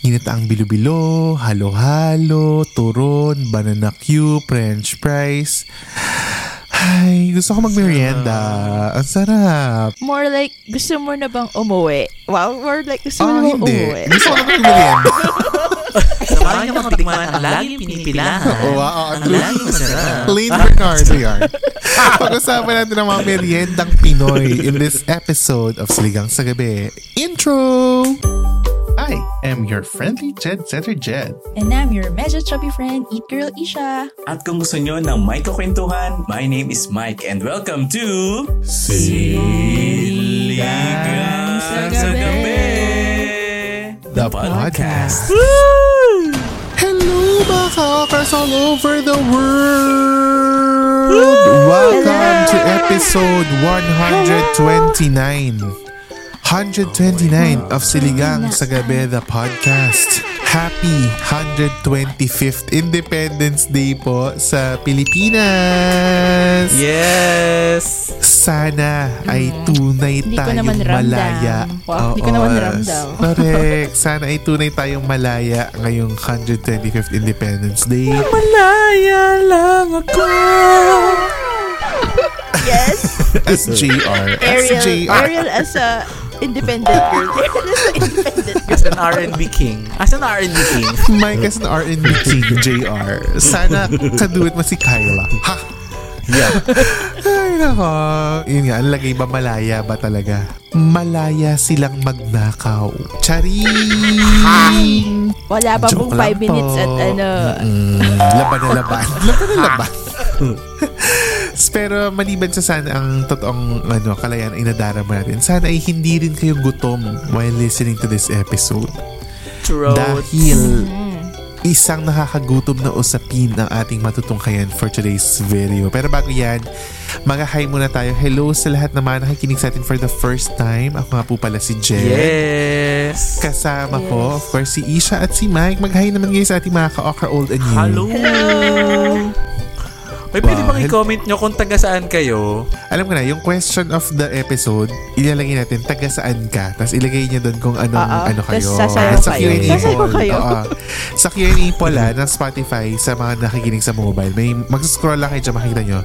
Ginataang bilo-bilo, halo-halo, turon, banana cue, french fries. Ay, gusto ko magmerienda. Ang sarap. More like, gusto mo na bang umuwi? Wow, more like, gusto mo Ah, na bang umuwi? Gusto ko magmerienda. Samahan niyo matikman ang laging pinipilahan. Oo, oo, ang true. laging masarap. Plain Bernardo yan. Pag-usapan natin ang mga meriendang Pinoy in this episode of Siligang sa Gabi. Intro! I am your friendly Jed Setter Jed. And I'm your medyo chubby friend, Eat Girl Isha. At kung gusto nyo ng may kakwentuhan, my name is Mike and welcome to Siligang sa Gabi, The podcast. Hello mga ka-okras all over the world! Welcome to episode 129. 129 of Siligang sa Gabi, the podcast. Happy 125th Independence Day po sa Pilipinas! Yes! Sana ay tunay Hindi ko tayong naman ramdam. malaya. Wow, hindi ko naman ramdam. Correct. Sana ay tunay tayong malaya ngayong 125th Independence Day. Malaya lang ako. Yes, SJR. Ariel, SJR. Ariel as a independent girl. Independent girl. As an R&B king. As an R&B king. Mike as an R&B king, JR. Sana kaduit mo si Kyla. Ha? Yeah. Ay, nako. Yun nga, ang lagay ba malaya ba talaga? Malaya silang magnakaw. Charing! Wala pa Joke pong lang 5 minutes po. at ano. Mm, laban na laban. laban na laban. Pero maliban sa sana ang totoong ano, kalayaan ay nadarama natin, sana ay hindi rin kayo gutom while listening to this episode. Throat. Dahil isang nakakagutom na usapin ang ating matutungkayan for today's video. Pero bago yan, mag-hi muna tayo. Hello sa lahat na mga nakikinig sa atin for the first time. Ako nga po pala si Jen. Yes. Kasama ko, of course, si Isha at si Mike. Mag-hi naman ngayon sa ating mga ka-okra old and new. Hello. May pwede Wow. bang i-comment nyo kung taga saan kayo? Alam ko na, yung question of the episode, ilalagay natin taga saan ka. Tapos ilagay niya doon kung anong Oo. ano kayo. Tas sasayaw Sa kayo. Q&A Sasayaw poll. kayo. oo. Sa Q&A poll ah, ng Spotify sa mga nakikinig sa mobile. May mag-scroll lang kayo dyan, makikita nyo.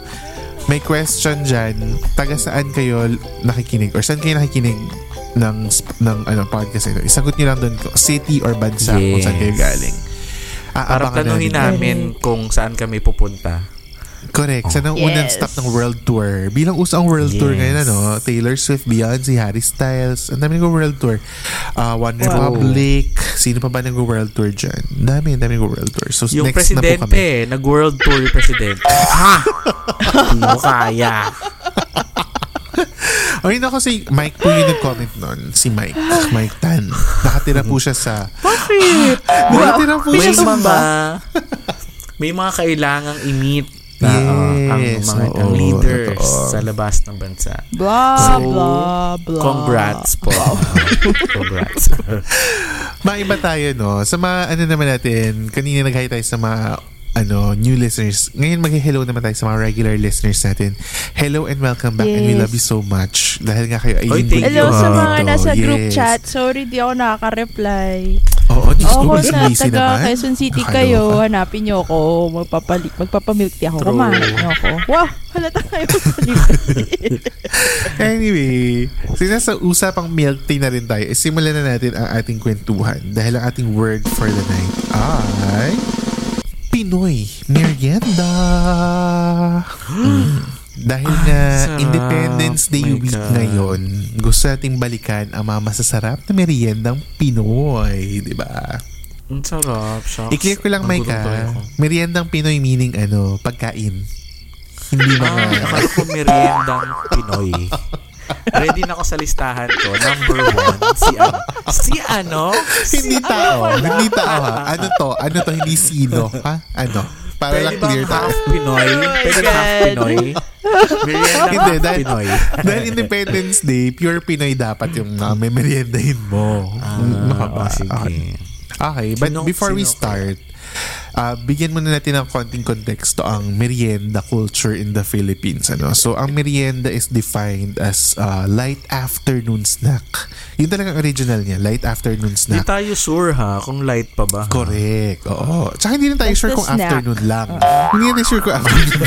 May question dyan, taga saan kayo nakikinig or saan kayo nakikinig ng sp- ng ano podcast ito. Isagot niyo lang doon kung city or bansa kung saan kayo Yes. galing. Para Aabangan tanuhin namin. namin kung saan kami pupunta. Correct. Sa nang unang Yes. stop ng world tour. Bilang uso ang world tour Yes. ngayon, ano? Taylor Swift, Beyonce, Harry Styles. Ang dami nag-world tour. Uh, One Wow. Republic. Sino pa ba nag-world tour dyan? Dami, dami nag-world tour. So, Yung next na po kami. presidente, nag-world tour yung presidente. ha! Hindi mo kaya. O yun ako si Mike po yung nag-comment nun. Si Mike. Mike Tan. Nakatira po siya sa... Bakit? Nakatira po siya sa... may mga kailangangang i-meet na uh, ang Yes, mga oo, ang leaders totoo. sa labas ng bansa. Blah, So, blah, blah. Congrats po. Congrats. Maiba tayo, no? Sa mga, ano naman natin, kanina nag tayo sa mga ano, new listeners. Ngayon mag-hello naman tayo sa mga regular listeners natin. Hello and welcome back and we Yes. love you so much. Dahil nga kayo ay Oy, thank Hello you. sa dito. mga nasa group Yes. chat. Sorry, di ako nakaka-reply. Oo, ko, Ako busy, na taga. Quezon City Nakakaloka. kayo. Hanapin niyo ako. Magpapalik, magpapamilk tea ako. True. Kumain niyo ako. Wow, halata kayo sa Anyway, since nasa usapang milk tea na rin tayo, eh, simulan na natin ang ating kwentuhan dahil ang ating word for the night ay Pinoy Merienda. Mm. Dahil nga sarap. Independence Day My week God. ngayon, gusto nating balikan ang mga masasarap na meriendang Pinoy, di ba? Ang sarap. Shucks. I-clear ko lang, ako. Meriendang Pinoy meaning ano, pagkain. Hindi mga... Ah, akala ko meriendang Pinoy. Ready na ako sa listahan ko. Number one, si ano? Si ano? hindi tao. Hindi tao ha. Ano to? Ano to? Hindi sino. Ha? Ano? Para Pwede lang clear tayo. half Pinoy? Pwede ba half. Pinoy? Merienda Hindi, dahil, Pinoy. dahil Independence Day, pure Pinoy dapat yung uh, may meriendahin mo. Ah, ba? oh, sige. Okay. Okay, but Sino- before we sino- start, uh, bigyan muna natin ng konting konteksto ang merienda culture in the Philippines. Ano? So, ang merienda is defined as uh, light afternoon snack. Yun talagang original niya, light afternoon Hindi snack. tayo sure ha kung light pa ba. ha? Correct. Oo. Tsaka hindi rin tayo sure kung snack. afternoon lang. Hindi rin sure kung afternoon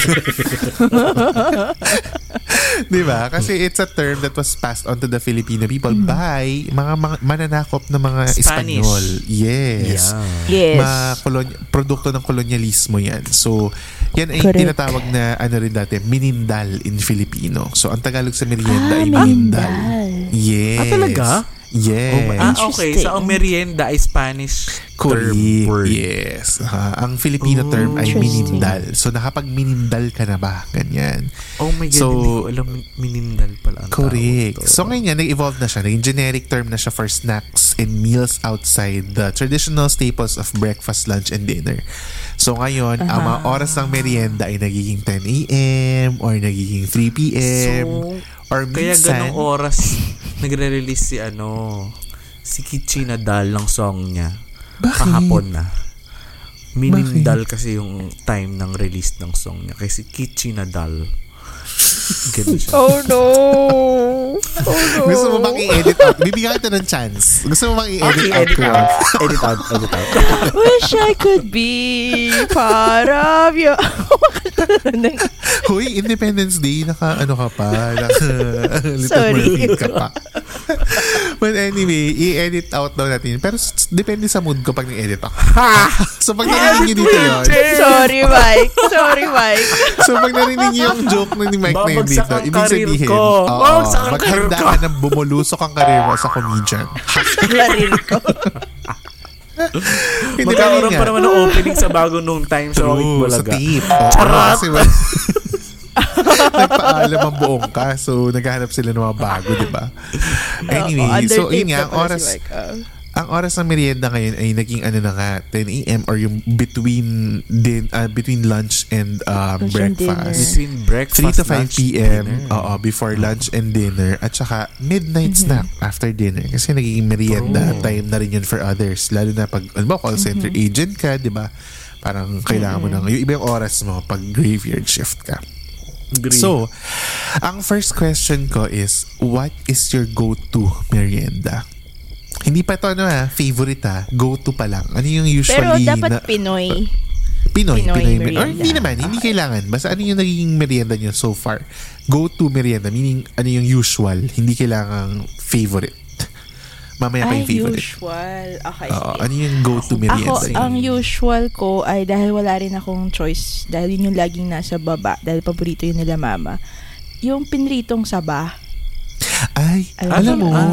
Di ba? Kasi it's a term that was passed on to the Filipino people by mga, mga mananakop na mga Spanish. Espanyol. Yes. Yeah. Yes. Ma kolony- produkto ng kolonyalismo yan. So, yan ay Correct. tinatawag na ano rin dati, minindal in Filipino. So, ang Tagalog sa merienda Ah, ay minindal. minindal. Yes. Ah, talaga? Yes. Ah, okay. So, ang merienda ay Spanish term Correct. word. Yes. Ah, ang Filipino Oh, term ay minindal. So, nakapag-minindal ka na ba? Ganyan. Oh my God, So- hindi ko alam minindal pala ang Correct. So, ngayon yan, nag-evolve na siya. Naging generic term na siya for snacks and meals outside the traditional staples of breakfast, lunch, and dinner. So, ngayon, ang mga oras ng merienda ay nagiging 10 a.m. or nagiging 3 p.m. So, or Kaya minsan, ganong oras nagre-release si ano, si Kichi Nadal ng song niya. Kahapon na. Minindal kasi yung time ng release ng song niya. Kasi Kichi Nadal. Ganun siya. Oh no! Oh no! gusto mo bang i-edit out? Bibigyan kita ng chance. Gusto mo bang i-edit Okay, out edit ko? out. Edit out, edit out. Wish I could be part of you. Hoy, Independence Day, naka, ano ka pa? Naka, Little Sorry. Mermaid ka pa. But anyway, i-edit out daw natin. Pero depende sa mood ko pag nag-edit ako. so pag narinig nyo dito yun, Sorry, Mike. Sorry, Mike. so pag narinig nyo yung joke na ni Mike na yun dito, ibig sabihin, ko. oo, Babagsak ang maghanda ko. ka na bumulusok ang karir mo sa comedian. Larir ko. Hindi Magkakaroon pa naman ng opening sa bagong noong time sa Wawit True, sa Bulaga. tape. Oo, Charot! Nagpaalam ang buong ka. So, naghahanap sila ng mga bago, di ba? Anyway, Oo, so yun nga, ang oras, si ah. ang oras ng merienda ngayon ay naging ano na nga, 10 a.m. or yung between din uh, between lunch and um, Lunch and breakfast. Between breakfast, 3 to 5 lunch, p.m. Oo, before lunch and dinner. At saka midnight snack after dinner. Kasi nagiging merienda Oh. time na rin yun for others. Lalo na pag, alam mo, call center agent ka, di ba? Parang kailangan mo ng, yung iba yung oras mo pag graveyard shift ka. Agree. So, ang first question ko is, what is your go-to merienda? Hindi pa to ano ha, favorite ha, go-to pa lang. Ano yung Pero usually dapat na, Pinoy. Pinoy, Pinoy Pinoy, merienda. Or hindi naman, hindi kailangan. Basta ano yung naging merienda nyo so far? Go-to merienda, meaning ano yung usual, hindi kailangang favorite. Mamaya pa yung favorite. usual. Okay, Oo, ano yung go-to merienda Ako, nyo? ang usual ko ay dahil wala rin akong choice, dahil yun yung laging nasa baba, dahil paborito yun nila mama, yung pinritong saba. Ay, Alam alam mo, Ah,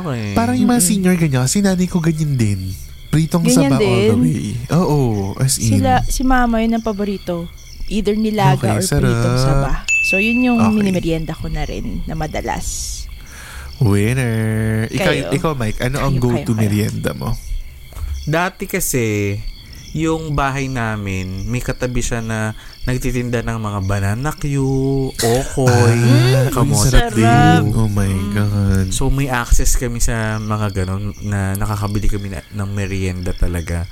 okay. parang yung mga senior ganyan, kasi nanay ko ganyan din. Pritong Ganyan saba all the din? way. Oo, as in. Sila, si mama yun ang paborito. Either nilaga Okay, or sarap. pritong saba. So, yun yung Okay. minimerienda ko na rin na madalas. Winner. Ikaw, Kayo. ikaw Mike, ano ang Kayo, go-to kayo, kayo. merienda mo? Dati kasi, yung bahay namin, may katabi siya na nagtitinda ng mga banana Q, okoy, Uy, kamote. Oh my God. So may access kami sa mga ganon na nakakabili kami na, ng merienda talaga.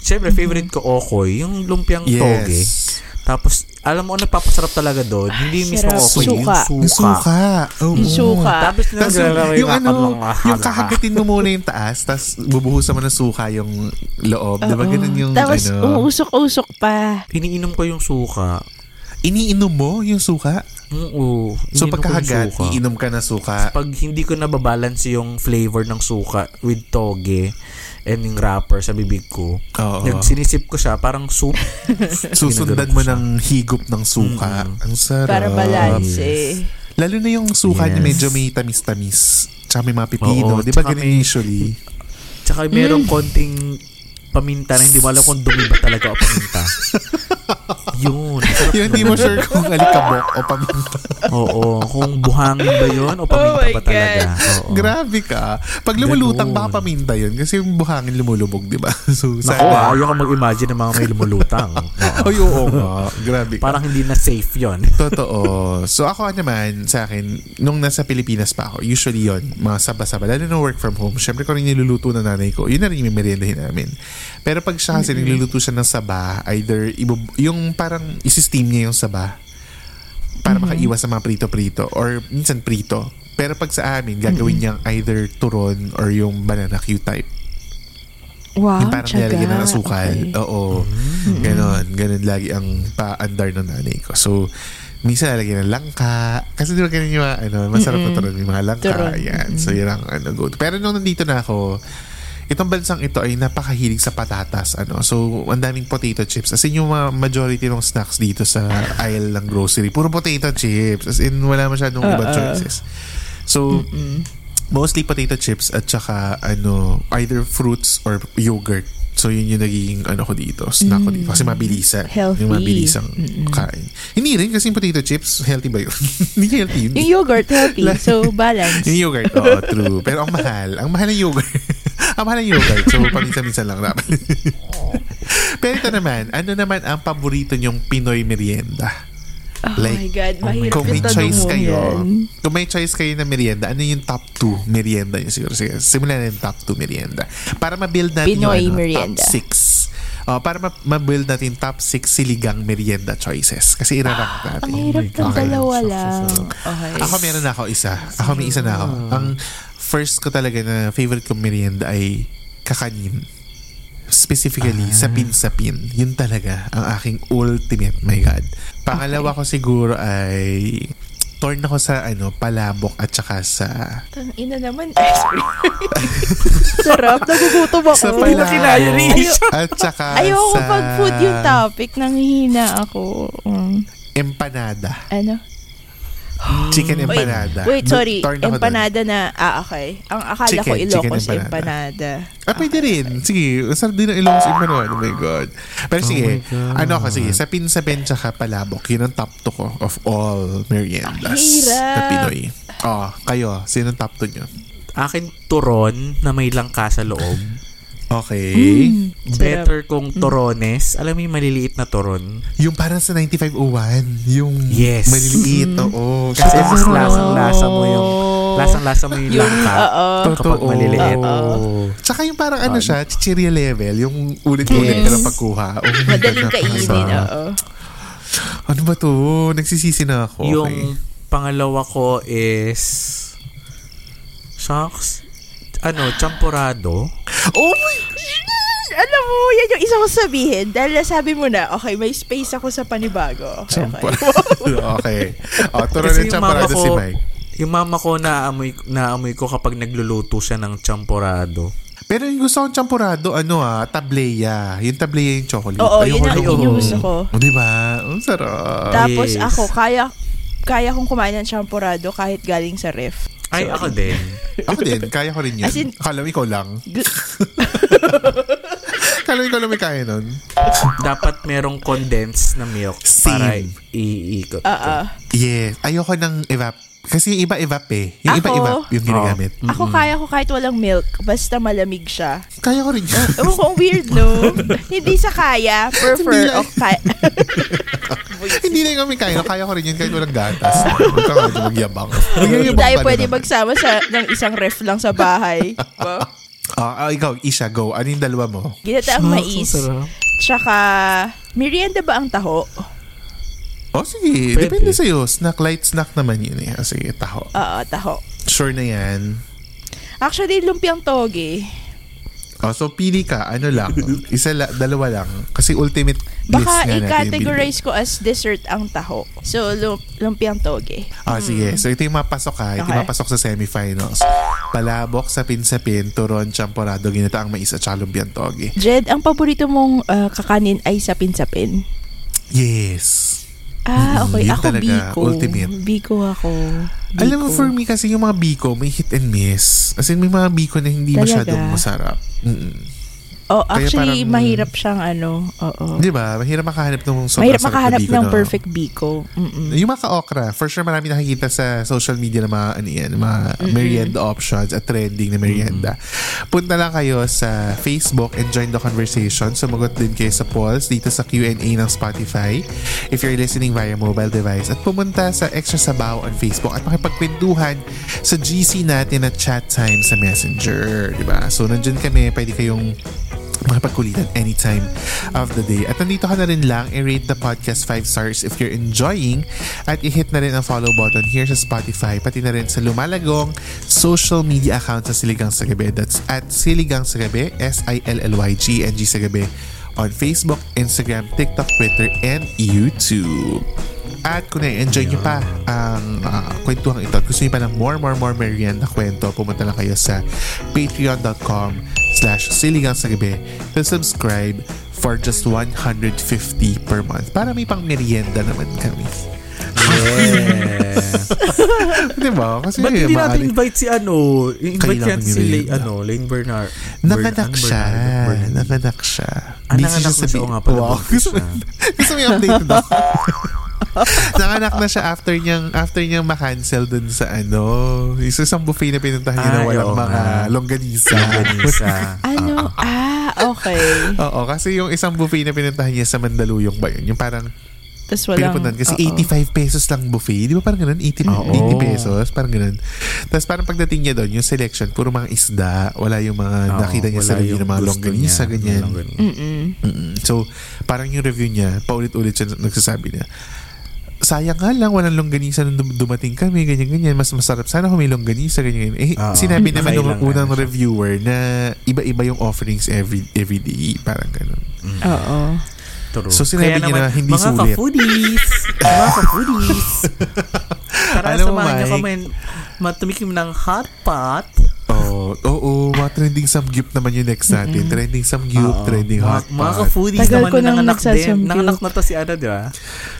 Siyempre, favorite ko okoy, yung lumpiang toge. Yes. Tapos, alam mo, nagpapasarap talaga doon? Hindi mismo Sarap. okoy, yung Suka. suka. Yung suka. Oo. Yung suka. Tapos, Tapos yung, ano, ako, yung kakagatin mo muna yung taas, tapos bubuhusan mo ng suka yung loob. Di ba Oo. ganun yung Tapos, ano? uusok-usok pa. Iniinom ko yung suka. Iniinom mo yung suka? Oo. So suka. iinom ka na suka. Pag hindi ko nababalance yung flavor ng suka with toge and yung wrapper sa bibig ko, Oo. nagsinisip ko siya parang soup. Susundan mo ng higop ng suka. Ang sarap. Para balance eh. Lalo na yung suka niya Yes. medyo may tamis-tamis. Tsaka may mga pipino. Di ba ganun may- usually? Tsaka merong konting paminta na hindi mo alam kung dumi ba talaga o paminta. Yun. Yung hindi mo sure kung alikabok o paminta. Oo, kung buhangin ba yun o paminta Oh ba talaga? Oo. Grabe ka. Pag lumulutang, baka paminta yun. Kasi yung buhangin lumulubog, di ba? So, Naku, sana. ayaw ko mag-imagine ng mga may lumulutang. Oo. Ay, oo nga. Grabe ka. Parang hindi na safe yon. Totoo. So ako naman, sa akin, nung nasa Pilipinas pa ako, usually yon mga saba-saba, lalo na work from home, syempre ko rin niluluto ng nanay ko, yun na rin yung meriendahin namin. Pero pag siya kasi nagluluto siya ng saba, either, ibub- yung parang isi-steam niya yung saba, para makaiwas sa mga prito-prito, or minsan prito. Pero pag sa amin, gagawin niyang either turon or yung banana Q type. Wow, yung parang tiyaga. nilalagyan ng asukal. Okay. Oo. Ganon. Ganon lagi ang paandar ng nanay ko. So, minsan lalagyan ng langka. Kasi di ba ganun yung ano, masarap na turon yung mga langka. Turon. Yan. So, yun ang ano, go. Pero nung nandito na ako, itong bansang ito ay napakahilig sa patatas. Ano. So, ang daming potato chips. As in, yung mga majority ng snacks dito sa aisle ng grocery, puro potato chips. As in, wala masyadong ibang choices. So, mostly potato chips at saka ano either fruits or yogurt. So yun yung nagiging ano ko dito, snack ko dito. Kasi mabilisan. Healthy. Yung mabilisang kain. Hindi rin kasi potato chips, healthy ba yun? Hindi healthy yun. Yung yogurt, healthy. so, balance. Yung yogurt, oo, true. Pero ang mahal, ang mahal ng yogurt. ang mahal ng yogurt. So, paminsan-minsan lang dapat. Pero ito naman, ano naman ang paborito niyong Pinoy merienda? Oh Like, my God, mahirap Kung may choice kayo, yan. kung may choice kayo na merienda, ano yung top 2 merienda niyo siguro? Sige, simulan na yung top 2 merienda. Para ma-build natin Pinoy yung ano, merienda. top 6. Oh, para ma- ma-build natin top 6 siligang merienda choices. Kasi irarank natin. Ang hirap ng Okay. dalawa lang. Okay. Ako meron na ako isa. Ako may isa na ako. Ang first ko talaga na favorite kong merienda ay kakanin. Specifically, sapin-sapin. Yun talaga ang aking ultimate. My God. Pangalawa ko siguro ay torn ako sa ano, palabok at saka sa Tang ina naman. Sarap. Nagugutom ako. sa palabok Ayo- at saka Ayoko sa pag food yung topic. Nanghihina ako. Mm. empanada. Ano? Chicken empanada. Wait, sorry. Torn. Empanada na, ah, okay. Ang akala ko Chicken, chicken Ilocos empanada. empanada. Ah, pwede rin. Sige, sarap din ang Ilocos Empanada. Oh my God. Pero sige, my God. ano ako, sige, sa pinsa-pen tsaka palabok, yun ang top 2 ko of all meriendas na Pinoy. Oh, kayo, sino ang top 2 nyo? Akin turon na may langka sa loob. Okay. Mm. Better kung torones. Alam mo yung maliliit na toron? Yung parang sa 9501, yung Yes. maliliit, oo. Kasi Sarap. mas lasang-lasa mo yung lasang-lasa mo yung, langka Oo. kapag Totoo. maliliit. Oo. Tsaka yung parang ano siya, chichirya level, yung ulit-ulit Yes. ka na pagkuha. Oh Madaling kainin, oo. Ano ba to? Nagsisisi na ako. Yung Okay. pangalawa ko is shucks ano, champurado. Oh my Alam mo, yan yung isa ko sabihin. Dahil nasabi mo na, okay, may space ako sa panibago. Okay, okay. okay. O, turo Kasi ng yung ko, si Mike. yung mama ko naamoy, naamoy ko kapag nagluluto siya ng champurado. Pero yung gusto kong champurado, ano ah, tableya. Yung tableya yung chocolate. Oo, Ayoko yun ang yun yung gusto ko. O, diba? Ang sarap. Tapos Yes. ako, kaya kaya kong kumain ng champurado kahit galing sa ref. Ay, So, ako din. Ako din, kaya ko rin yun. As in- Akala mo ikaw lang. gu- Akala mo ikaw lang may kaya nun. Dapat merong condensed na milk Same. para iikot. Ah, ah. Yes. Ayoko ng evap. Kasi yung iba evap eh. Yung iba Ako? evap yung ginagamit. Ako kaya ko kahit walang milk, basta malamig siya. Kaya ko rin yun. Ewan ko, ang weird, no? Hindi sa kaya, Hindi prefer, lang. o kaya. Hindi lang kami kaya. Kaya ko rin yun kahit walang gatas. Huwag ka nga magyabang. Hindi Magyayabang tayo ka na pwede naman. magsama sa, ng isang ref lang sa bahay. Wow. Ah, ah, ikaw, Isha, go. Ano yung dalawa mo? Ginataang mais. sarap. Tsaka, merienda ba ang taho? Oh, sige. Pwede. Depende sa'yo. Snack, light snack naman yun eh. Ah, Sige, taho. Oo, taho. Sure na yan. Actually, lumpiang toge. Oh, so pili ka. Ano lang? Isa la, dalawa lang. Kasi ultimate Baka yung i-categorize ko as dessert ang taho. So, lum- lumpiang toge. Ah, sige. So ito yung mapasok ha. Ito yung Okay. mapasok sa semifinals. Palabok, sapin-sapin, turon, champorado, ginataang mais at lumpiang toge. Jed, ang paborito mong ah, kakanin ay sapin-sapin? Yes. Ah, okay. Yun ako talaga, biko. ultimate. Biko ako. Biko. Alam mo, for me kasi yung mga biko, may hit and miss. As in, may mga biko na hindi Talaga? masyadong masarap. Mm-mm. Oh, Kaya actually, parang- mahirap siyang ano. Oo. Di ba? Mahirap makahanap ng sobrang Mahirap sarap na makahanap ng na- perfect biko. Mm-mm. Yung mga ka-okra, for sure marami nakikita sa social media na mga, ano yan, mga merienda options at trending na merienda. Punta lang kayo sa Facebook and join the conversation. Sumagot din kayo sa polls dito sa Q&A ng Spotify if you're listening via mobile device. At pumunta sa Extra Sabaw on Facebook at makipagkwentuhan sa GC natin at chat time sa Messenger. Di ba? So, nandyan kami. Pwede kayong makapagkulitan anytime of the day. At nandito ka na rin lang, i-rate the podcast 5 stars if you're enjoying at i-hit na rin ang follow button here sa Spotify pati na rin sa lumalagong social media account sa Siligang sa Gabi. That's at Siligang sa Gabi, S-I-L-L-Y-G-N-G sa Gabi on Facebook, Instagram, TikTok, Twitter, and YouTube. At kung na-enjoy nyo pa ang uh, kwentuhang ito at gusto nyo pa ng more, more, more merienda kwento, pumunta lang kayo sa patreon.com slash siligang sa gabi to subscribe for just 150 per month para may pang merienda naman kami. Yes. Di ba? Kasi Ba't hindi natin invite si ano? Invite natin si merienda. ano, Lane Bernard. Nanganak Bern- siya. Nanganak siya. Ah, nanganak na siya. sabi- Oo nga pala, Wow. gusto mo i-update na Nanganak na siya after niyang after niyang ma-cancel dun sa ano, isa isang buffet na pinuntahan niya na walang oo mga nga. longganisa. Longganisa. Ano? ah, okay. Oo, kasi yung isang buffet na pinuntahan niya sa Mandaluyong ba yun? Yung parang Tapos walang... pinupuntahan kasi oo. 85 pesos lang buffet. Di ba parang ganun? 80, Oo. 80 pesos. Parang ganun. Tapos parang pagdating niya doon, yung selection, puro mga isda. Wala yung mga Oo, nakita niya sa review yung ng mga gusto longganisa, niya. ganyan. Longganisa. Mm-mm. Mm-mm. So, parang yung review niya, paulit-ulit siya nagsasabi niya, sayang nga lang, walang longganisa nung dum- dumating kami, ganyan-ganyan. Mas masarap sana kung may longganisa, ganyan Eh, Oo. sinabi naman ng Nakailangan unang na reviewer na iba-iba yung offerings every every day. Parang ganun. Oo. True. So, sinabi Kaya niya naman, na hindi mga sulit. Ka-foodies, mga ka-foodies. Tara, Alam samahan niyo kami matumikim ng hot pot. Oo, oo, mga trending samgyup naman yung next natin. Trending samgyup, Oo. trending Mga- hot Mga pot. ka-foodies Tagal naman ko nang nanganak din. Nanganak na to si ano, di ba?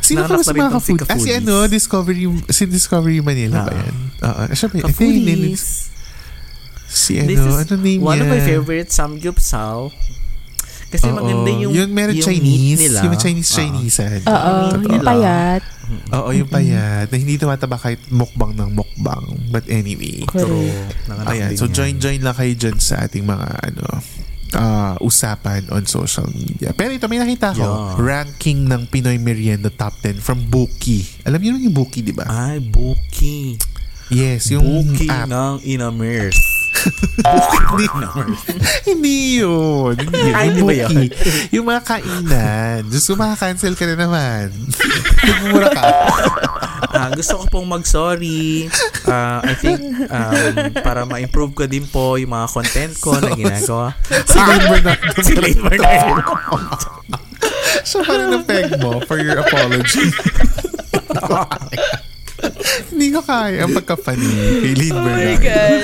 Sino ka sa mga tong si ka-food? Ah, si Ka-foodies. ano, Discovery, si Discovery Manila ba Oo. yan? Oo, syempre, ito yung name- Ka-foodies. si This ano, is ano name one niya? of my favorite samgyeopsal. Kasi Oo. maganda yung Yun meron yung Chinese. meat nila. Yung Chinese Oo. Chinese. Oo, Totoo. yung payat. Oo, yung payat. Na hindi tumataba kahit mukbang ng mukbang. But anyway. True. Correct. Nanganak Ayan. din So yan. join-join lang kayo dyan sa ating mga ano ah, usapan on social media. Pero ito, may nakita ko. Yeah. Ranking ng Pinoy Merienda Top 10 from Bookie. Alam niyo naman yung Bookie, di ba? Ay, Buki. Yes, yung Buki app. ng Inamers. Hindi, hindi yun. Hindi yun. Ay, ba yun? Yung mga kainan. Diyos ko, makakancel ka na naman. Nagmumura ka. Ah, gusto ko pong mag-sorry. Ah, I think um, para ma-improve ko din po yung mga content ko na ginagawa. Si Lane Bernardo. si Lane Bernardo. Siya pa rin ang peg mo for your apology. Hindi ko kaya ang pagka-funny kay Lane Oh my Bernardo. God.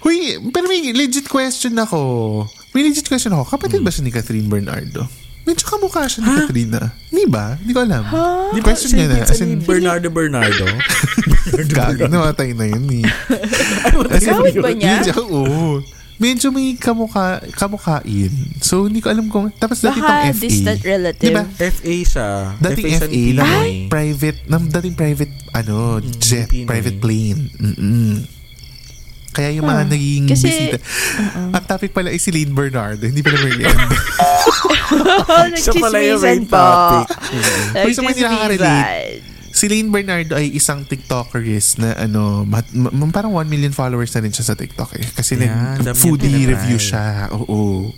Huy, pero may legit question ako. May legit question ako. Kapatid ba siya ni Catherine Bernardo? Medyo kamukha siya ni Catherine na. Hindi ba? Hindi ko alam. Di ba Question niya na. As in, Bernardo Bernardo? Gago, namatay na yun eh. In, Kawit ba niya? Medyo, oo. Medyo may kamukha, kamukhain. So, hindi ko alam kung... Tapos dati Baka itong FA. distant relative. Diba? FA siya. Dating FA, lang Pinoy. private, nam, dating private, ano, jet, Pinoy. private plane. Mm-mm. Kaya yung mga Ah, naging kasi- bisita. Ang topic pala ay si Lane Bernardo, hindi pala Merienda. Siya pala yung main nagchismisan po. topic. Uy, sa mga hindi nakaka-relate. Si Lane Bernardo ay isang TikTokerist na ano, mat- ma- ma- parang 1 million followers na rin siya sa TikTok eh. Kasi Yan, nag foodie review tinatry. siya. Oo.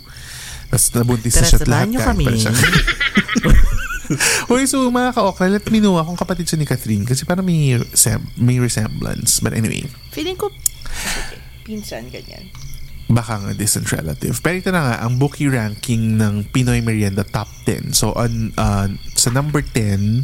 Tapos nabuntis na Tara, siya at lahat. kami. siya. Uy, so mga ka-okra, let me know kung kapatid siya ni Catherine kasi parang may, sem- may resemblance. But anyway, Feeling ko, pinsan, ganyan. baka nga distant relative. Pero ito na nga, ang bookie ranking ng Pinoy Merienda Top 10. So, on, uh, sa number 10,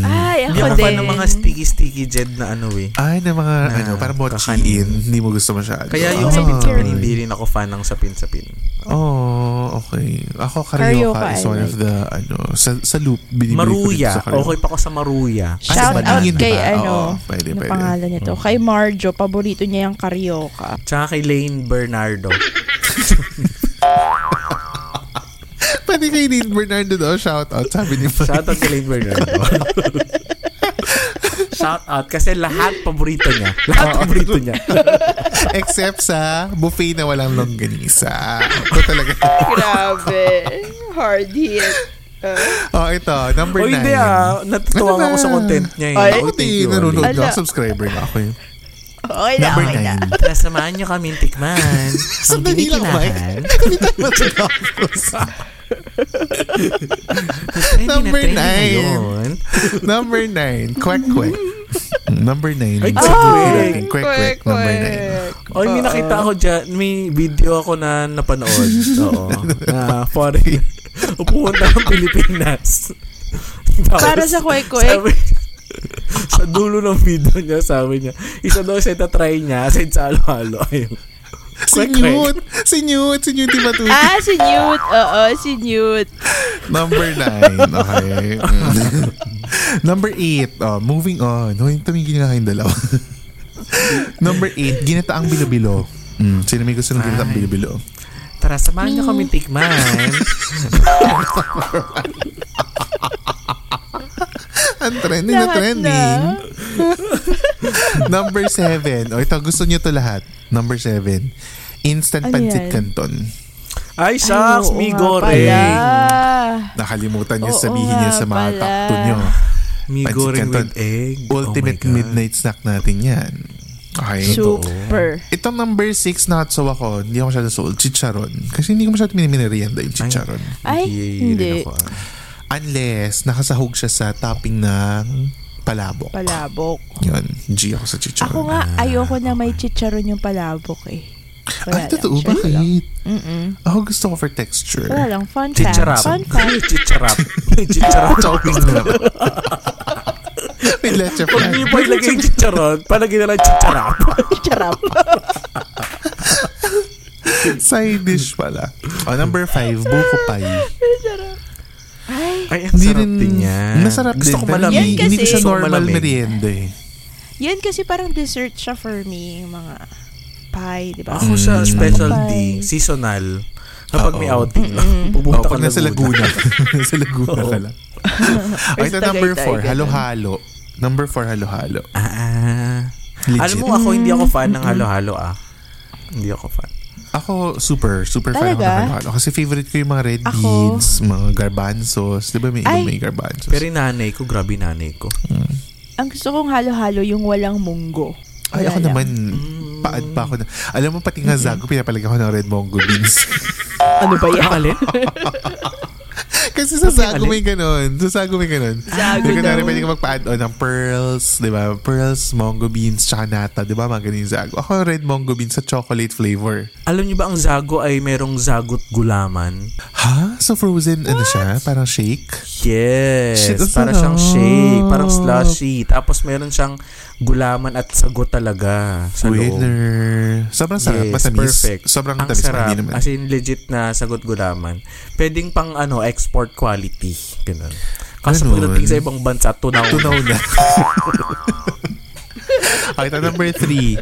Ay, ako Hindi ako din. fan ng mga sticky-sticky jed na ano eh. Ay, na mga, Na ano, parang kakanin. mochiin. Hindi mo gusto masyado. Kaya yung Oh. sapin-sapin, hindi rin ako fan ng sapin-sapin. Oh, okay. Ako, Carioca, Carioca is one of the, ano, sa, sa loop, binibili ko dito Maruya. sa Carioca. Okay pa ako sa Maruya. Ah, Shout sa out Badingin kay ba? ano, Oo, pwede, ano pwede. pangalan nito? Kay Marjo, paborito niya yung Carioca. Tsaka kay Lane Bernardo. Pwede kay Dean Bernardo daw, shout out, sabi ni. Shout out kay Lane Bernardo. Shout out kasi lahat paborito niya. Lahat paborito niya. Except sa buffet na walang longganisa. Ito talaga. Grabe. Hard hit. oh, ito, number o nine. hindi ah, natutuwa Ano ako sa content niya eh. Ay, Oh, thank you, nanonood Ala. subscriber na ako yun. Okay na, Number okay na. nine. Tara, samahan niyo kami tikman. Sandali lang, Mike. matapos. Trending na Number nine. Number nine, quack quack. Number nine. Ay, natin, quack quack. Number nine. Oy, may nakita ako dyan. May video ako na napanood. Oo. Na foreign. Pupunta ng Pilipinas. Para sa kwek-kwek. sabi- sa dulo ng video niya, sabi niya, isa daw siya try niya, sa halo-halo. Ayun. Si. Newt. Si Newt. Si Newt Timatuti. Ah, si Newt. Oo, si Newt. Number nine. Okay. Number eight. Oh, moving on. Hoy, tumigil na kayong dalawa. Number eight, ginataang bilo-bilo. Mm, sino may gusto ng ginataang Ay. bilo-bilo? Tara, samahan niyo kami tikman. Ang trending na Lahat trending. Number seven. O ito, gusto niyo to lahat. Number seven. Instant Ano pancit yan? canton. Ay, shucks, mi goreng. pala. Nakalimutan niyo Oo sabihin niyo sa mga pala. 2 niyo. Mi Pancit goreng canton. with egg. Ultimate oh my God. midnight snack natin yan. Okay. Super. Itong number 6 not so ako, hindi ako masyado sold, chicharon. Kasi hindi ko masyado minimerienda yung chicharon. Ay, rin hindi. ako, ah. Unless, nakasahog siya sa topping ng palabok. Palabok. Yun, G ako sa chicharon. Ako nga, ayoko na may chicharon yung palabok eh. Wala Ay, totoo? lang. Bakit? Mm-mm. Ako gusto ko for texture. Wala lang. Fun fact. Chicharap. Fun fact. Chicharap. Chicharap. Topping na lang. May leche Pag flan. niyo pa ilagay yung chicharon, palagay na lang chicharap. Chicharap. Side dish pala. Oh, number 5, buko pie. Ay, Ay, ang sarap rin, din yan. Masarap Gusto din. ko pero malamig. Hindi, Yan hindi ko kasi- siya normal malamig. merienda eh. yan kasi parang dessert siya for me. Yung mga pie, di ba? Ako sa Mm. specialty, Pie. seasonal. Kapag may Oo. outing, Oh, pupunta pag ka nasa Laguna. nasa Laguna ka lang. Ay, ito sa number Tagaytay, 4, ganun. halo-halo. Number 4, halo-halo. Ah. Legit. Alam mo, ako hindi ako fan ng halo-halo ah. Hindi ako fan. Ako, super, super fan ako ng Talaga? halo-halo. Kasi favorite ko yung mga red Ako? beans, mga garbanzos. Di ba may iba Ay. may garbanzos? Pero yung nanay ko, grabe nanay ko. Ang gusto kong halo-halo yung walang munggo. Ay, Wala ako lang. naman, paad pa ako. Na, alam mo, pati nga zago, pinapalagay ko ng red mongo beans. Ano ba yan? Kasi sa Zago alin? may ganun. Sa Zago may ganun. Zago Yung kunwari, daw. pwede ka magpa-add on ng pearls, di ba? Pearls, mongo beans, tsaka nata, di ba? Mga ganun yung Zago. Ako red mongo beans sa chocolate flavor. Alam niyo ba ang zago ay merong zagot gulaman? Ha? So frozen, ano siya? Parang shake? Yes. Shit, para siyang shake. Parang slushy. Tapos meron siyang gulaman at sagot talaga sa loob. Winner. Sobrang sarap. Yes, matamis. perfect. Sobrang Ang tamis. sarap. Naman. As in, legit na sagot gulaman. Pwedeng pang ano, export quality. Ganun. Kaso Ganun. pagdating sa ibang bansa, tunaw. Tunaw na. okay, ito number three.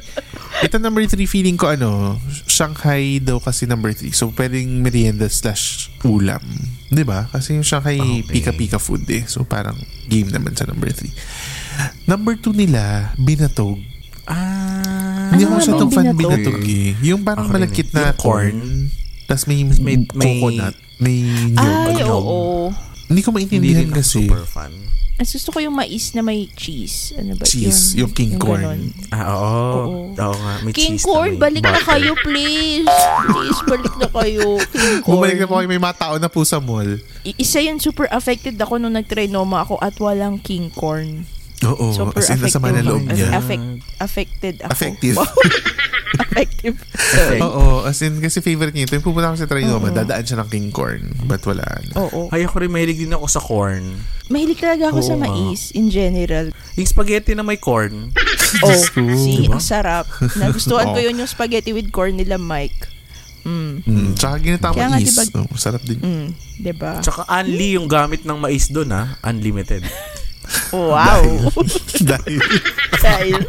Ito number 3 feeling ko ano, Shanghai daw kasi number 3. So pwedeng merienda slash ulam. 'Di ba? Kasi yung Shanghai Okay. pika-pika food eh. So parang game naman sa number 3. Number 2 nila, binatog. Ah. Hindi Ano ako nga masyadong ba fan yung binatog? eh. Yung parang Ako eh. na Yung corn. Tapos may, may- may- coconut. May nyog. Ay, oo. Hindi ko Hindi maintindihan rin ako kasi. super fan. Mas gusto ko yung mais na may cheese. Ano ba? Cheese, yung king corn. ganon. Ah, oo. Oo. Oo nga, may King cheese corn, na may balik na butter. kayo, please. Please, balik na kayo. King corn. Bumalik na po kayo, may mga tao na po sa mall. I- Isa yun, super affected ako nung nag-trinoma ako at walang king corn. Oo, Super as in, nasa affected. loob niya. affect, affected ako. Affective. affective. Effect. Oo, as in, kasi favorite niya ito. Yung pupunta ako sa Trinoma, dadaan siya ng king corn. But wala. na. Oo. Ay, ako rin mahilig din ako sa corn. Mahilig talaga ako sa Oo nga. mais in general. Yung spaghetti na may corn. Oh, ko. see, Diba? ang sarap. Nagustuhan ko Oo. yun yung spaghetti with corn nila, Mike. Mm. Mm, tsaka ginatang Kaya nga, diba- Oh, sarap din. Mm, diba? Tsaka unli yung gamit ng mais doon ha. Unlimited. Wow. Dahil, Dahil,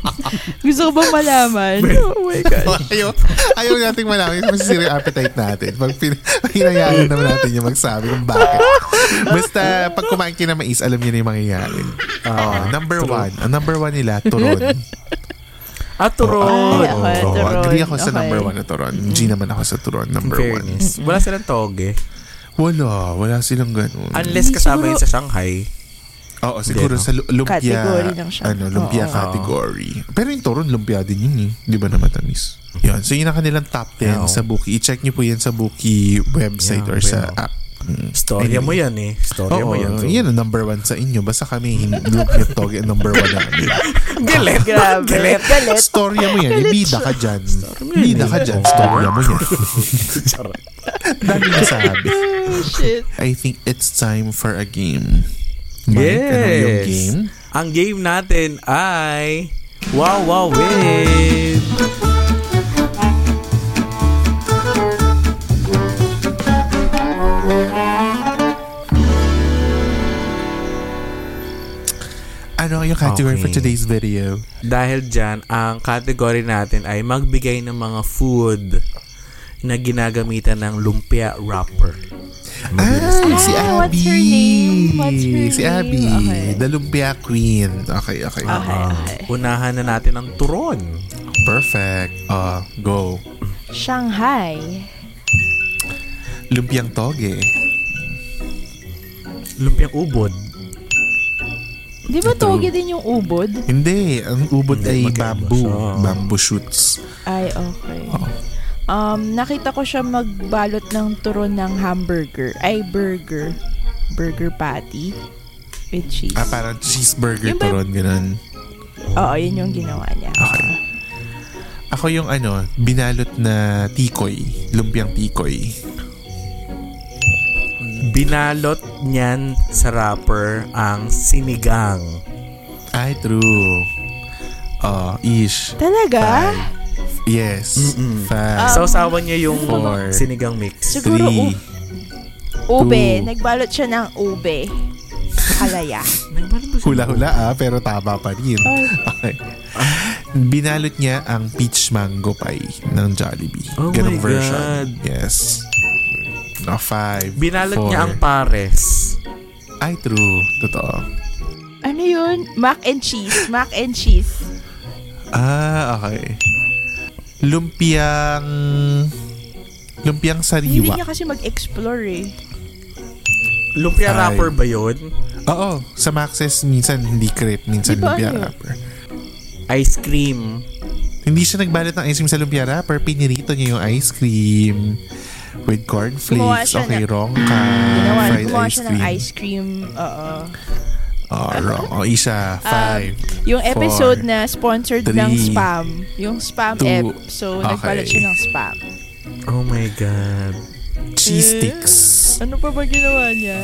gusto ko bang malaman? Oh my God. ayaw, ayaw nating malaman masisira yung appetite natin. Pag pin- hinayaan naman natin yung magsabi kung bakit. Basta pag kumain kayo ng mais, alam niyo na yung mangyayari. Oh, number one. Ang number one nila, turon. Ah, turon. Ay, ako, turon. agree ako sa Okay. number one na turon. G naman ako sa turon, number one. fairness. Wala silang toge. Wala, wala silang ganun. Unless kasama yun sa Shanghai. Oo, siguro Hindi, no? sa lu- lumpia. Category lang siya. Ano, lumpia Oo. category. Pero yung turon, lumpia din yun eh. Di ba na matamis? Yun. So yun ang kanilang top 10 Yeah, oo. sa Bookie. I-check nyo po yan sa Bookie website Yeah, or sa well. app. Mm. Storya Anyway. mo yan eh. Storya mo yan. Yan ang number one sa inyo. Basta kami, hin- lumpia toge ang number one namin. Galit. Grabe. Galit. Galit. Storya mo yan. Eh, bida ka dyan. Bida ka dyan. Storya mo yan. Dami nasabi. Oh, shit. I think it's time for a game. Mike, ano yung Yes. game? Ang game natin ay Wow Wow Win! Ano yung category for Okay. today's video? Dahil dyan, ang category natin ay magbigay ng mga food na ginagamitan ng lumpia wrapper. Ah, si Ah, Abby. what's her name? What's her si name? Abby. Okay. The Lumpia Queen. Okay, okay. Okay, okay. Unahan na natin ang turon. Perfect. Uh, go. Shanghai. Lumpiang toge. Lumpiang ubod. Di ba toge din yung ubod? Hindi. Ang ubod Hindi, ay bamboo. siya. Bamboo shoots. Ay, okay. Um, nakita ko siya magbalot ng turon ng hamburger. Ay, burger. Burger patty. With cheese. Ah, parang cheeseburger Yung ba- turon, ganun. Oo, yun yung ginawa niya. Okay. Ako yung ano, binalot na tikoy. Lumpiang tikoy. Binalot niyan sa wrapper ang sinigang. Ay, true. Oh, ish. Talaga? Yes. Mm-mm. Five. Sausawan niya yung Four. sinigang mix. Siguro three. Ube. Two. Nagbalot siya ng ube. Kalaya. Hula-hula ah, pero tama pa rin. Okay. Binalot niya ang peach mango pie ng Jollibee. Oh Ganong my version. God. Yes. No, five. Binalot four. niya ang pares. Ay, true. Totoo. Ano yun? Mac and cheese. Mac and cheese. Ah, okay. Lumpiang... Lumpiang Hindi sariwa. niya kasi mag-explore eh. Lumpia wrapper ba yun? Oo. Sa Maxes, minsan hindi crepe, minsan Di ba lumpia ano? wrapper. Ice cream. Hindi siya nagbalot ng ice cream sa lumpia wrapper. Pinirito niya yung ice cream with Gumawa cornflakes. siya Okay, na- wrong ka. Ginawa, fried gumawa ice siya cream. ng ice cream. Oo. Oh, wrong. O, isa. Five. Yung episode four, na sponsored three, ng spam. Yung spam two. ep. So, Okay. siya ng spam. Oh my God. Cheese sticks. Ano pa ba ginawa niya?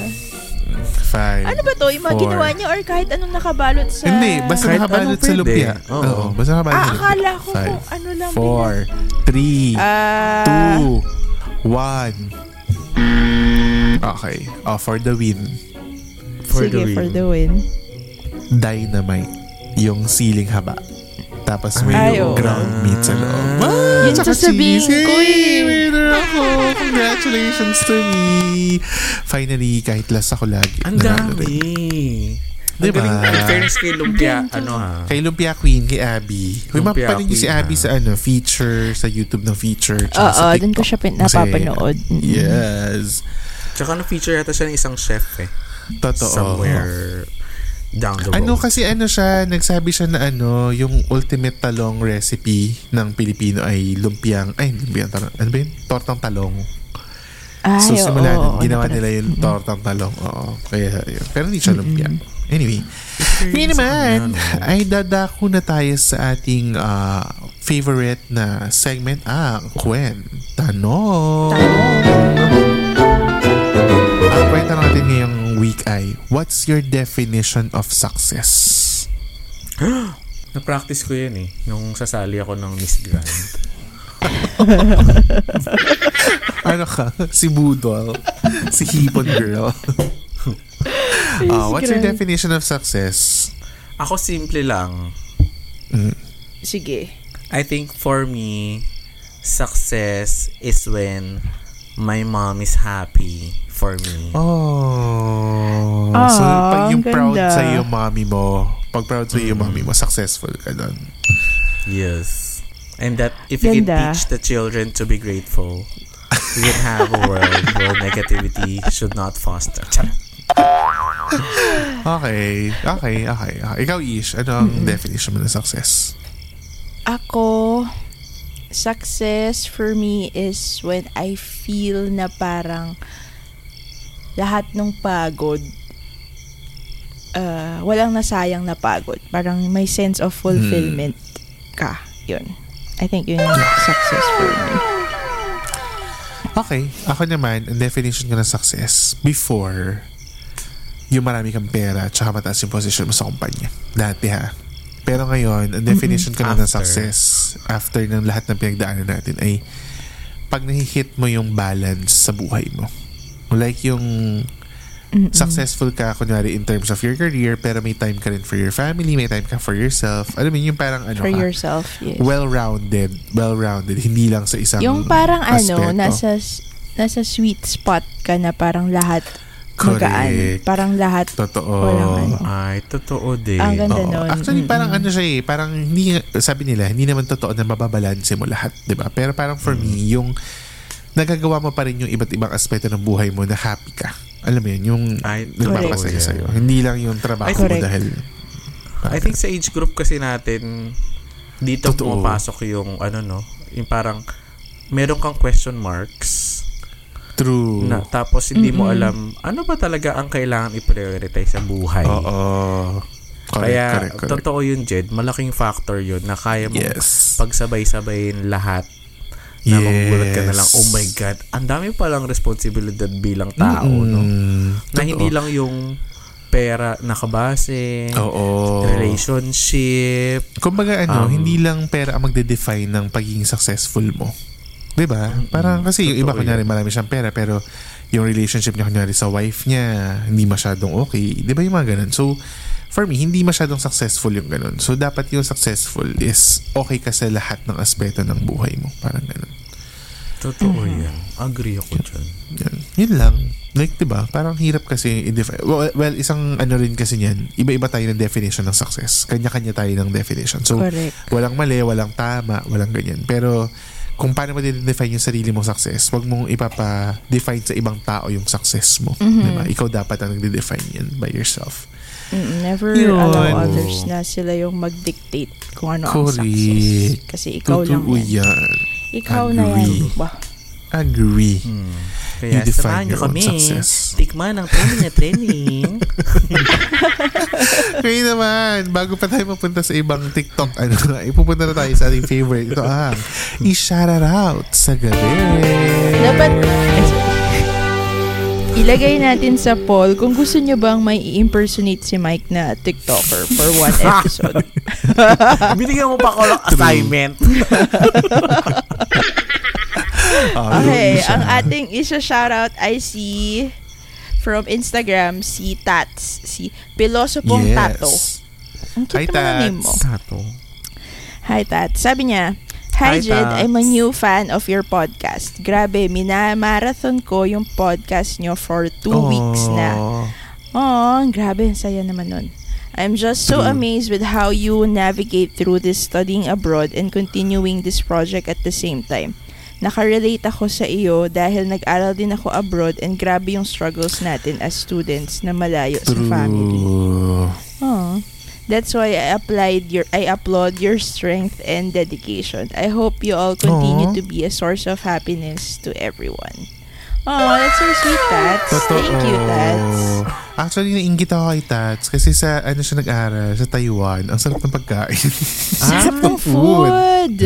Five. Ano ba to? Yung mga four. ginawa niya or kahit anong nakabalot sa... Hindi, basta Kahit nakabalot sa lumpia. Oo. Oo, basta nakabalot Ah, sa lumpia. akala ko Five, kung ano lang. four, three, Ah, two, one. Okay. Oh, for the win. For sige, the win. for the win. Dynamite. Yung ceiling haba. Tapos may Ay, oo. ground meat sa loob. Ah, Yun tsaka sasabihin cheese. ko Hey, eh. winner ako. Congratulations to me. Finally, kahit last ako lagi. Ang nanalo dami. rin. Ang Diba? galing, in fairness kay Lumpia, ano ha? Kay Lumpia Queen, kay Abby. Uy, Lumpia mapapanin niyo si Queen, Abby ah. sa ano, feature, sa YouTube ng feature. tsaka Oo, sa dun ko TikTok. siya pin- Kasi- napapanood. Mm-mm. Yes. Tsaka na-feature yata siya ng isang chef eh. Totoo. Somewhere down the road. Ano kasi ano siya, nagsabi siya na ano, yung ultimate talong recipe ng Pilipino ay lumpiang, ay lumpiang talong, ano ba yun? Tortang talong. Ay, so simula oo, nun, ginawa ano nila yung tortang talong. Oo. Kaya yun. Pero hindi siya lumpia. Anyway, ngayon naman, ay dadako na tayo sa ating ah, favorite na segment, ang Kwentanong. Ang kwenta natin ngayong week ay, what's your definition of success? Na-practice ko yun eh. Nung sasali ako ng Miss Grand. ano ka? Si Budol. si Hipon Girl. Ah, what's your definition of success? Ako simple lang. Sige. I think for me, success is when my mom is happy for me. Oh. Ah, so, pag yung proud ganda. sa yung mommy mo, pag proud sa yung mommy mo, successful ka doon. Yes. And that if you can Ganda. teach the children to be grateful, we can have a world where negativity should not foster. Okay. Okay, okay. okay. Ikaw, Ish, ano ang definition mo ng success? Ako, success for me is when I feel na parang lahat ng pagod, uh, walang nasayang na pagod. Parang may sense of fulfillment ka. Yun. I think yun yung success for me. Okay. Ako naman, ang definition ko ng success, before, yung marami kang pera tsaka mataas yung position mo sa kumpanya. Dati ha. Pero ngayon, ang definition ko na ng success after ng lahat ng pinagdaanan natin ay pag nahihit mo yung balance sa buhay mo. Like yung successful ka, kunyari, in terms of your career, pero may time ka rin for your family, may time ka for yourself. Alam mo, yun, yung parang ano For ka, yourself, yes. well-rounded, well-rounded, hindi lang sa isang yung parang ano, aspeto. nasa nasa sweet spot ka na parang lahat magaan. Parang lahat Totoo. walang ano. Ay, totoo din. Ang ganda Oo. nun. Actually, parang ano siya eh, parang hindi, sabi nila, hindi naman totoo na mababalanse mo lahat, di ba? Pero parang for me, yung nagagawa mo pa rin yung iba't ibang aspeto ng buhay mo na happy ka. Alam mo yun, yung Ay, nagpapasaya correct. sa'yo. Hindi lang yung trabaho Ay, mo correct. dahil I think sa age group kasi natin, dito Totoo. pumapasok yung ano no, yung parang meron kang question marks true. na tapos hindi mo alam ano ba talaga ang kailangan i-prioritize sa buhay. Oo. Correct, Kaya correct, correct. totoo yun Jed, malaking factor yun na kaya mo Yes. pagsabay-sabayin lahat na magugulat ka na lang, oh my God, ang dami palang responsibilidad bilang tao, no? Mm, Na totoo. hindi lang yung pera nakabase, Oo. relationship, Kumbaga ano, Um, hindi lang pera ang magde-define ng pagiging successful mo. 'Di ba? Parang kasi yung iba kunyari marami siyang pera pero yung relationship niya kunyari sa wife niya hindi masyadong okay. 'Di ba yung mga ganun? So for me, hindi masyadong successful yung ganun. So dapat yung successful is okay ka sa lahat ng aspeto ng buhay mo. Parang ganun. Totoo yan. Agree ako dyan. Yan. Yun lang. Like, di ba? Parang hirap kasi i-define. Well, well, isang ano rin kasi niyan, iba-iba tayo ng definition ng success. Kanya-kanya tayo ng definition. So, Correct. walang mali, walang tama, walang ganyan. Pero, kung paano mo define yung sarili mong success, wag mong ipapa-define sa ibang tao yung success mo. Diba? Ikaw dapat ang nagde-define yan by yourself. Never Yun. allow others na sila yung mag-dictate kung ano ang Correct. success. Kasi ikaw lang Totoo yan. yan. Ikaw na Agree. yan. Bah. Agree. Kaya You define samahan own kami. success. Tikman ang training na training. Ngayon naman, bago pa tayo mapunta sa ibang TikTok, ano, ipupunta na tayo sa ating favorite. Ito ang i-shout out sa gabi. Dapat, ilagay natin sa poll kung gusto nyo bang may i-impersonate si Mike na TikToker for one episode. Binigyan mo pa ako ng assignment. Ah, Okay, siya. ang ating isa shoutout ay si from Instagram si Tats, si Pilosopong Yes. Tato. Ang Hi, cute naman ng name mo. Tats. Sato. Hi, Tat. Sabi niya, Hi, Hi, Jed. Tats. I'm a new fan of your podcast. Grabe, minamarathon ko yung podcast nyo for two weeks na. Oh, grabe. Saya naman nun. I'm just so True. amazed with how you navigate through this studying abroad and continuing this project at the same time. Nakarelate ako sa iyo dahil nag-aral din ako abroad and grabe yung struggles natin as students na malayo sa family. True. Oh. That's why I applied your I applaud your strength and dedication. I hope you all continue Aw. to be a source of happiness to everyone. Oh, that's so sweet, Tats. Totoo. Thank you, Tats. Actually, nainggit ako kay Tats kasi sa ano siya nag-aral, sa Taiwan. Ang sarap ng pagkain. Sarap ng food.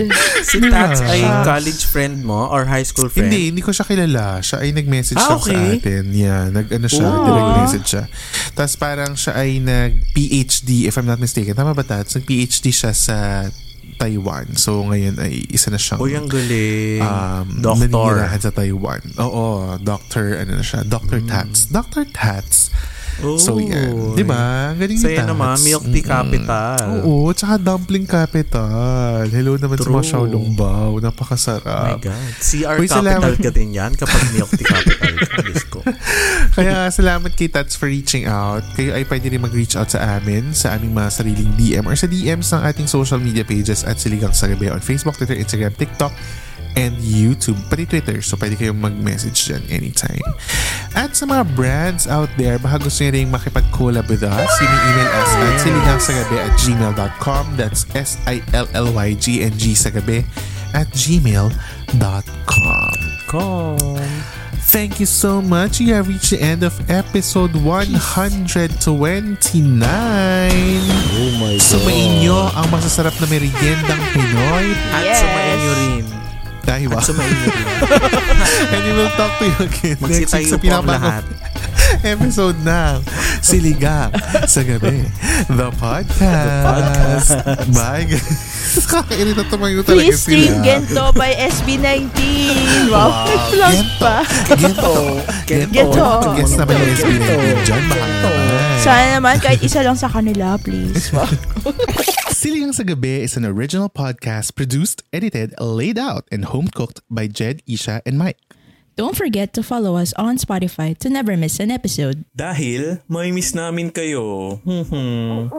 Si Tats ay Ah. college friend mo or high school friend? Hindi, hindi ko siya kilala. Siya ay nag-message Ah, lang sa okay. atin. Yeah, nag-ano siya, Wow. direct message siya. Tapos parang siya ay nag-PhD, if I'm not mistaken. Tama ba, Tats? Nag-PhD siya sa Taiwan. So, ngayon ay isa na siyang Uy, ang galing. um, Doctor. sa Taiwan. Oo, doctor, ano na siya, Dr. Tats. Dr. Tats. So, yan. Di ba? Galing Saya Tats. naman, milk tea Mm-mm. capital. Oo, tsaka dumpling capital. Hello naman sa True. mga Xiaolongbao. Oh my Napakasarap. God. CR Uy, capital salamat. ka din yan kapag milk tea capital ka. Ko. Kaya salamat kay Tats for reaching out. Kayo ay pwede rin mag-reach out sa amin sa aming mga sariling DM or sa DMs ng ating social media pages at Siligang sa Gabi on Facebook, Twitter, Instagram, TikTok, and YouTube, pati Twitter. So, pwede kayong mag-message dyan anytime. At sa mga brands out there, baka gusto nyo rin makipag-collab with us, you may email us at siligangsagabi at gmail.com. That's S-I-L-L-Y-G-N-G sa gabi at gmail.com. Come. Thank you so much. You have reached the end of episode 129. Oh my Sumain nyo ang masasarap na meriendang Pinoy. At Yes. sumain nyo rin. Dahil nyo rin. And we will talk to you again next week sa pinapanood episode ng Siligang sa Gabi. The podcast. Bye guys. Kakairita tumayo talaga Please stream sila. Gento by SB19. Wow, nag-vlog Gento. pa. Gento. Gento. Gento. Guess naman yung SB19 dyan. Baka naman. Sana naman kahit isa lang sa kanila, please. Wow. Siligang sa Gabi is an original podcast produced, edited, laid out, and home cooked by Jed, Isha, and Mike. Don't forget to follow us on Spotify to never miss an episode. Dahil may miss namin kayo. Hmm.